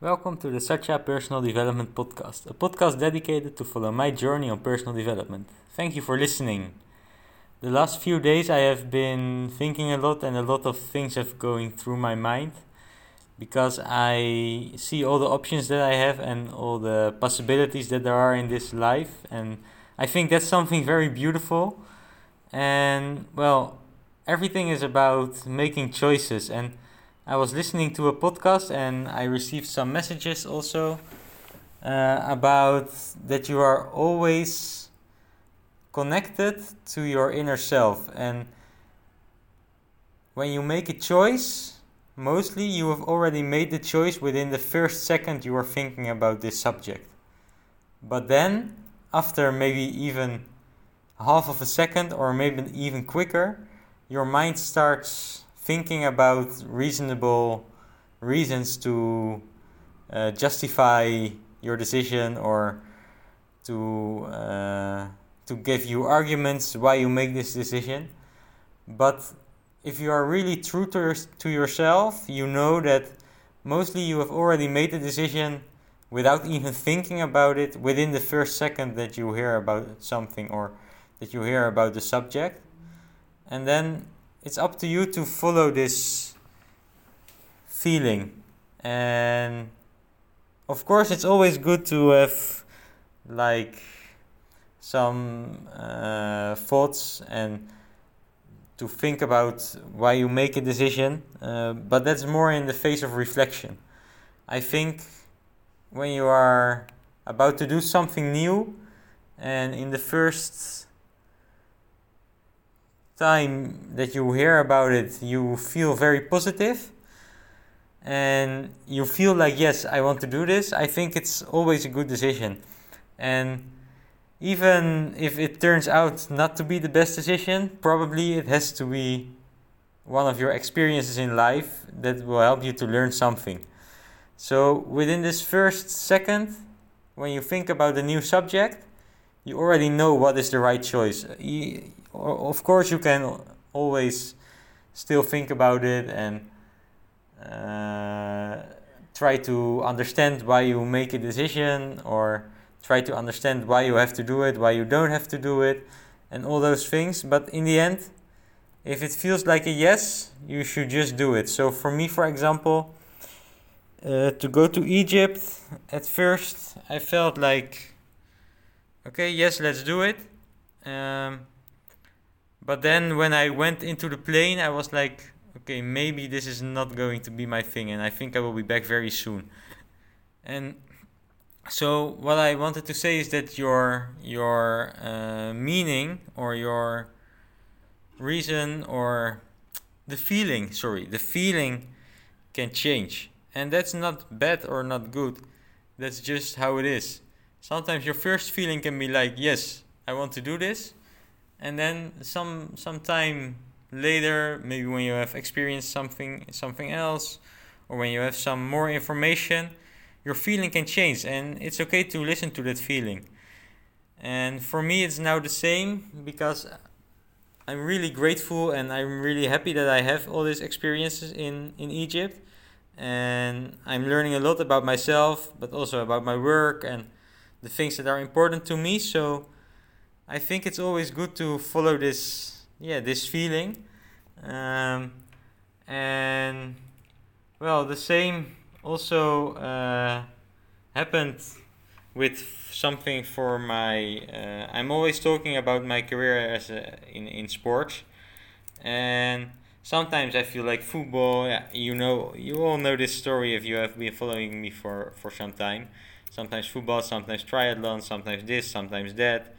Welcome to the Satya Personal Development Podcast, a podcast dedicated to follow my journey on personal development. Thank you for listening. The last few days I have been thinking a lot and a lot of things have going through my mind because I see all the options that I have and all the possibilities that there are in this life and I think that's something very beautiful and well everything is about making choices and I was listening to a podcast and I received some messages also uh, about that you are always connected to your inner self. And when you make a choice, mostly you have already made the choice within the first second you are thinking about this subject. But then, after maybe even half of a second or maybe even quicker, your mind starts thinking about reasonable reasons to uh, justify your decision or to uh, to give you arguments why you make this decision. But if you are really true to, your, to yourself you know that mostly you have already made the decision without even thinking about it within the first second that you hear about something or that you hear about the subject. And then it's up to you to follow this feeling. And of course it's always good to have like some uh, thoughts and to think about why you make a decision uh, but that's more in the phase of reflection. I think when you are about to do something new and in the first time that you hear about it, you feel very positive and you feel like, yes, I want to do this, I think it's always a good decision. And even if it turns out not to be the best decision, probably it has to be one of your experiences in life that will help you to learn something. So, within this first second, when you think about the new subject, you already know what is the right choice. Of course, you can always still think about it and uh, try to understand why you make a decision or try to understand why you have to do it, why you don't have to do it, and all those things. But in the end, if it feels like a yes, you should just do it. So, for me, for example, uh, to go to Egypt, at first I felt like okay, yes, let's do it. Um, but then when I went into the plane, I was like, okay, maybe this is not going to be my thing, and I think I will be back very soon. And so what I wanted to say is that your your uh, meaning or your reason or the feeling, sorry, the feeling can change, and that's not bad or not good. That's just how it is sometimes your first feeling can be like, yes, I want to do this, and then some some time later, maybe when you have experienced something something else, or when you have some more information, your feeling can change, and it's okay to listen to that feeling. And for me, it's now the same because I'm really grateful and I'm really happy that I have all these experiences in in Egypt, and I'm learning a lot about myself, but also about my work and the things that are important to me. So I think it's always good to follow this, yeah, this feeling. Um, and well, the same also uh, happened with something for my. Uh, I'm always talking about my career as a, in in sports, and sometimes I feel like football. Yeah, you know, you all know this story if you have been following me for for some time sometimes football, sometimes triathlon, sometimes this, sometimes that.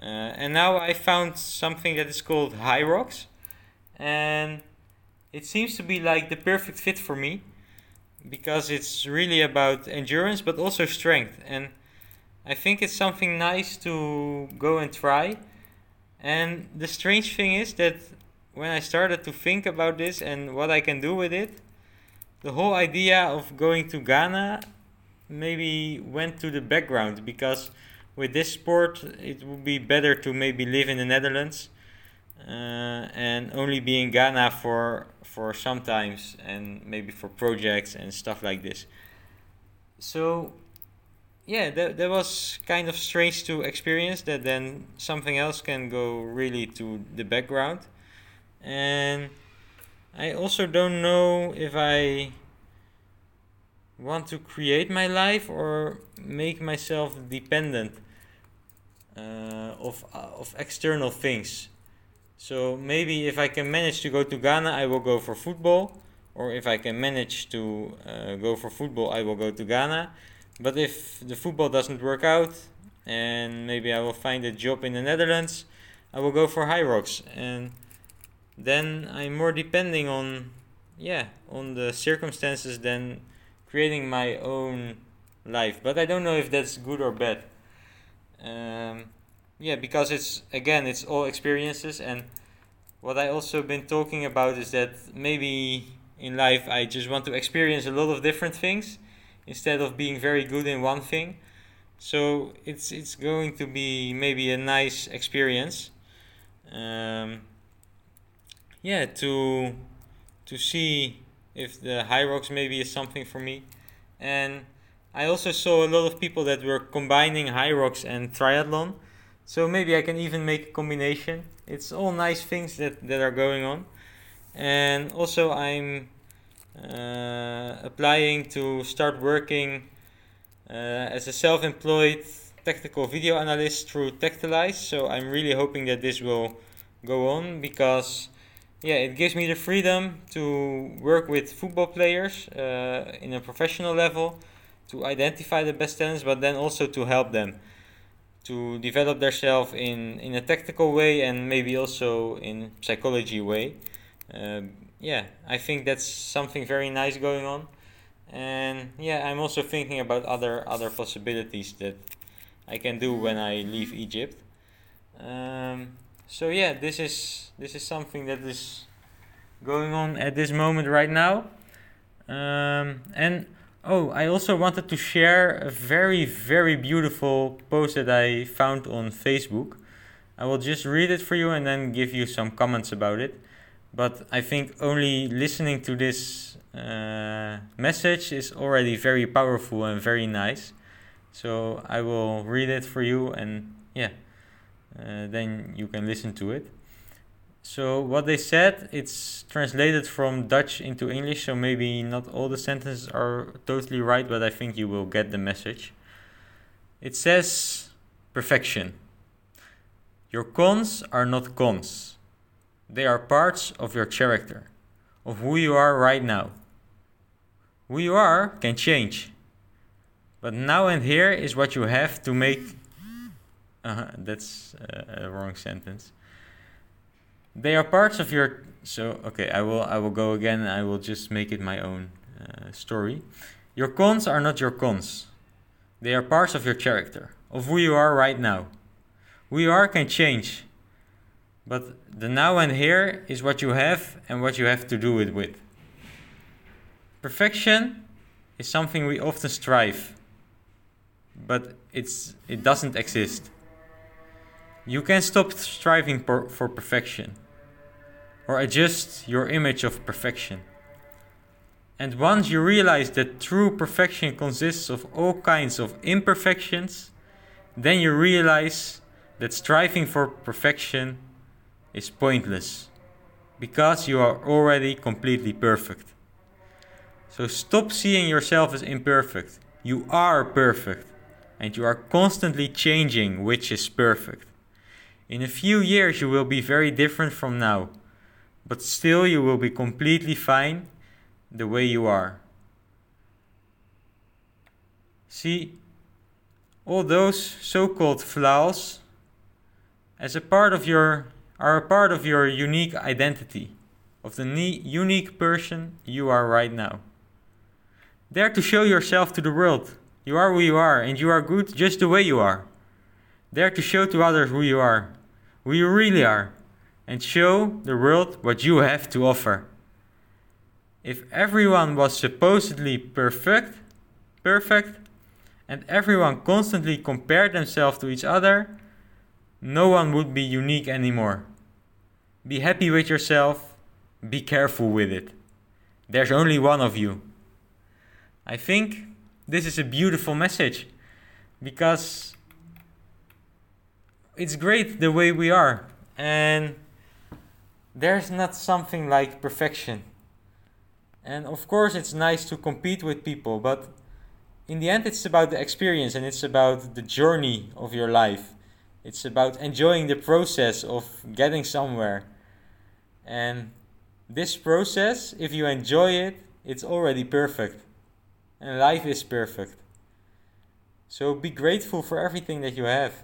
Uh, and now I found something that is called Hyrox, and it seems to be like the perfect fit for me because it's really about endurance but also strength. And I think it's something nice to go and try. And the strange thing is that when I started to think about this and what I can do with it, the whole idea of going to Ghana maybe went to the background because with this sport it would be better to maybe live in the Netherlands uh, and only be in Ghana for for sometimes and maybe for projects and stuff like this. so yeah, that, that was kind of strange to experience that then something else can go really to the background. And I also don't know if I want to create my life or make myself dependent of, uh, of external things. So maybe if I can manage to go to Ghana, I will go for football. Or if I can manage to uh, go for football, I will go to Ghana. But if the football doesn't work out, and maybe I will find a job in the Netherlands, I will go for Hyrox. And then I'm more depending on, yeah, on the circumstances than creating my own life. But I don't know if that's good or bad. Um, yeah, because it's again, it's all experiences, and what I also been talking about is that maybe in life I just want to experience a lot of different things instead of being very good in one thing. So it's it's going to be maybe a nice experience. Um, yeah, to to see if the Hyrox maybe is something for me, and I also saw a lot of people that were combining Hyrox and triathlon. So maybe I can even make a combination. It's all nice things that, that are going on. And also I'm uh, applying to start working uh, as a self-employed technical video analyst through Tactalyse. So I'm really hoping that this will go on because yeah, it gives me the freedom to work with football players uh, in a professional level to identify the best talents, but then also to help them to develop themselves in in a tactical way and maybe also in psychology way. Um, yeah, I think that's something very nice going on, and yeah, I'm also thinking about other other possibilities that I can do when I leave Egypt. Um, so yeah, this is this is something that is going on at this moment right now, um, and Oh, I also wanted to share a very, very beautiful post that I found on Facebook. I will just read it for you and then give you some comments about it. But I think only listening to this uh, message is already very powerful and very nice. So I will read it for you and yeah, uh, then you can listen to it. So what they said, it's translated from Dutch into English, so maybe not all the sentences are totally right, but I think you will get the message. It says perfection. Your cons are not cons. They are parts of your character, of who you are right now. Who you are can change. But now and here is what you have to make. Uh huh. that's uh, a wrong sentence they are parts of your so okay i will i will go again. I will just make it my own uh, story. Your cons are not your cons. They are parts of your character of who you are right now. Who you are can change but the now and here is what you have and what you have to do it with. Perfection is something we often strive but it's it doesn't exist. You can stop striving for, for perfection or adjust your image of perfection. And once you realize that true perfection consists of all kinds of imperfections, then you realize that striving for perfection is pointless because you are already completely perfect. So stop seeing yourself as imperfect. You are perfect and you are constantly changing which is perfect. In a few years, you will be very different from now but still you will be completely fine the way you are. See, all those so-called flaws as a part of your are a part of your unique identity, of the unique person you are right now. Dare to show yourself to the world. You are who you are, and you are good just the way you are. Dare to show to others who you are, who you really are and show the world what you have to offer. If everyone was supposedly perfect, perfect, and everyone constantly compared themselves to each other, no one would be unique anymore. Be happy with yourself, be careful with it. There's only one of you. I think this is a beautiful message because it's great the way we are and there's not something like perfection. And of course it's nice to compete with people but in the end it's about the experience and it's about the journey of your life. It's about enjoying the process of getting somewhere. And this process if you enjoy it it's already perfect. And life is perfect. So be grateful for everything that you have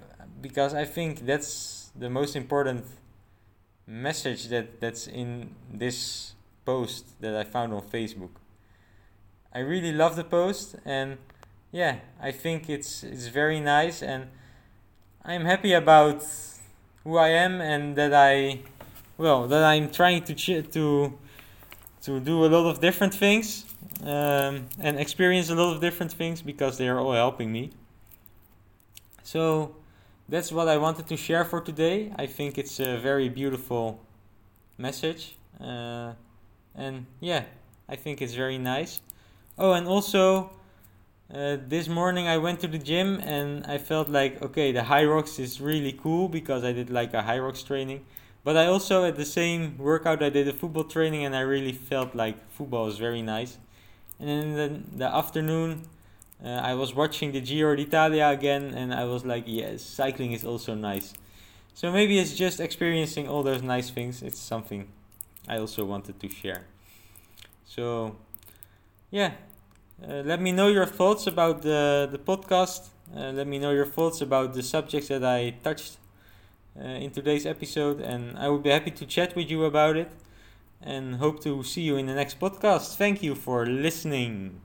because I think that's the most important message that that's in this post that I found on Facebook. I really love the post and yeah, I think it's it's very nice and I'm happy about who I am and that I well that I'm trying to ch- to to do a lot of different things um, and experience a lot of different things because they are all helping me. So that's what I wanted to share for today. I think it's a very beautiful message. Uh, and yeah, I think it's very nice. Oh, and also, uh, this morning I went to the gym and I felt like, okay, the Hyrox is really cool because I did like a Hyrox training. But I also, at the same workout, I did a football training and I really felt like football is very nice. And then the, the afternoon, uh, I was watching the Giro d'Italia again and I was like, yes, cycling is also nice. So maybe it's just experiencing all those nice things. It's something I also wanted to share. So, yeah, uh, let me know your thoughts about the, the podcast. Uh, let me know your thoughts about the subjects that I touched uh, in today's episode, and I would be happy to chat with you about it. And hope to see you in the next podcast. Thank you for listening.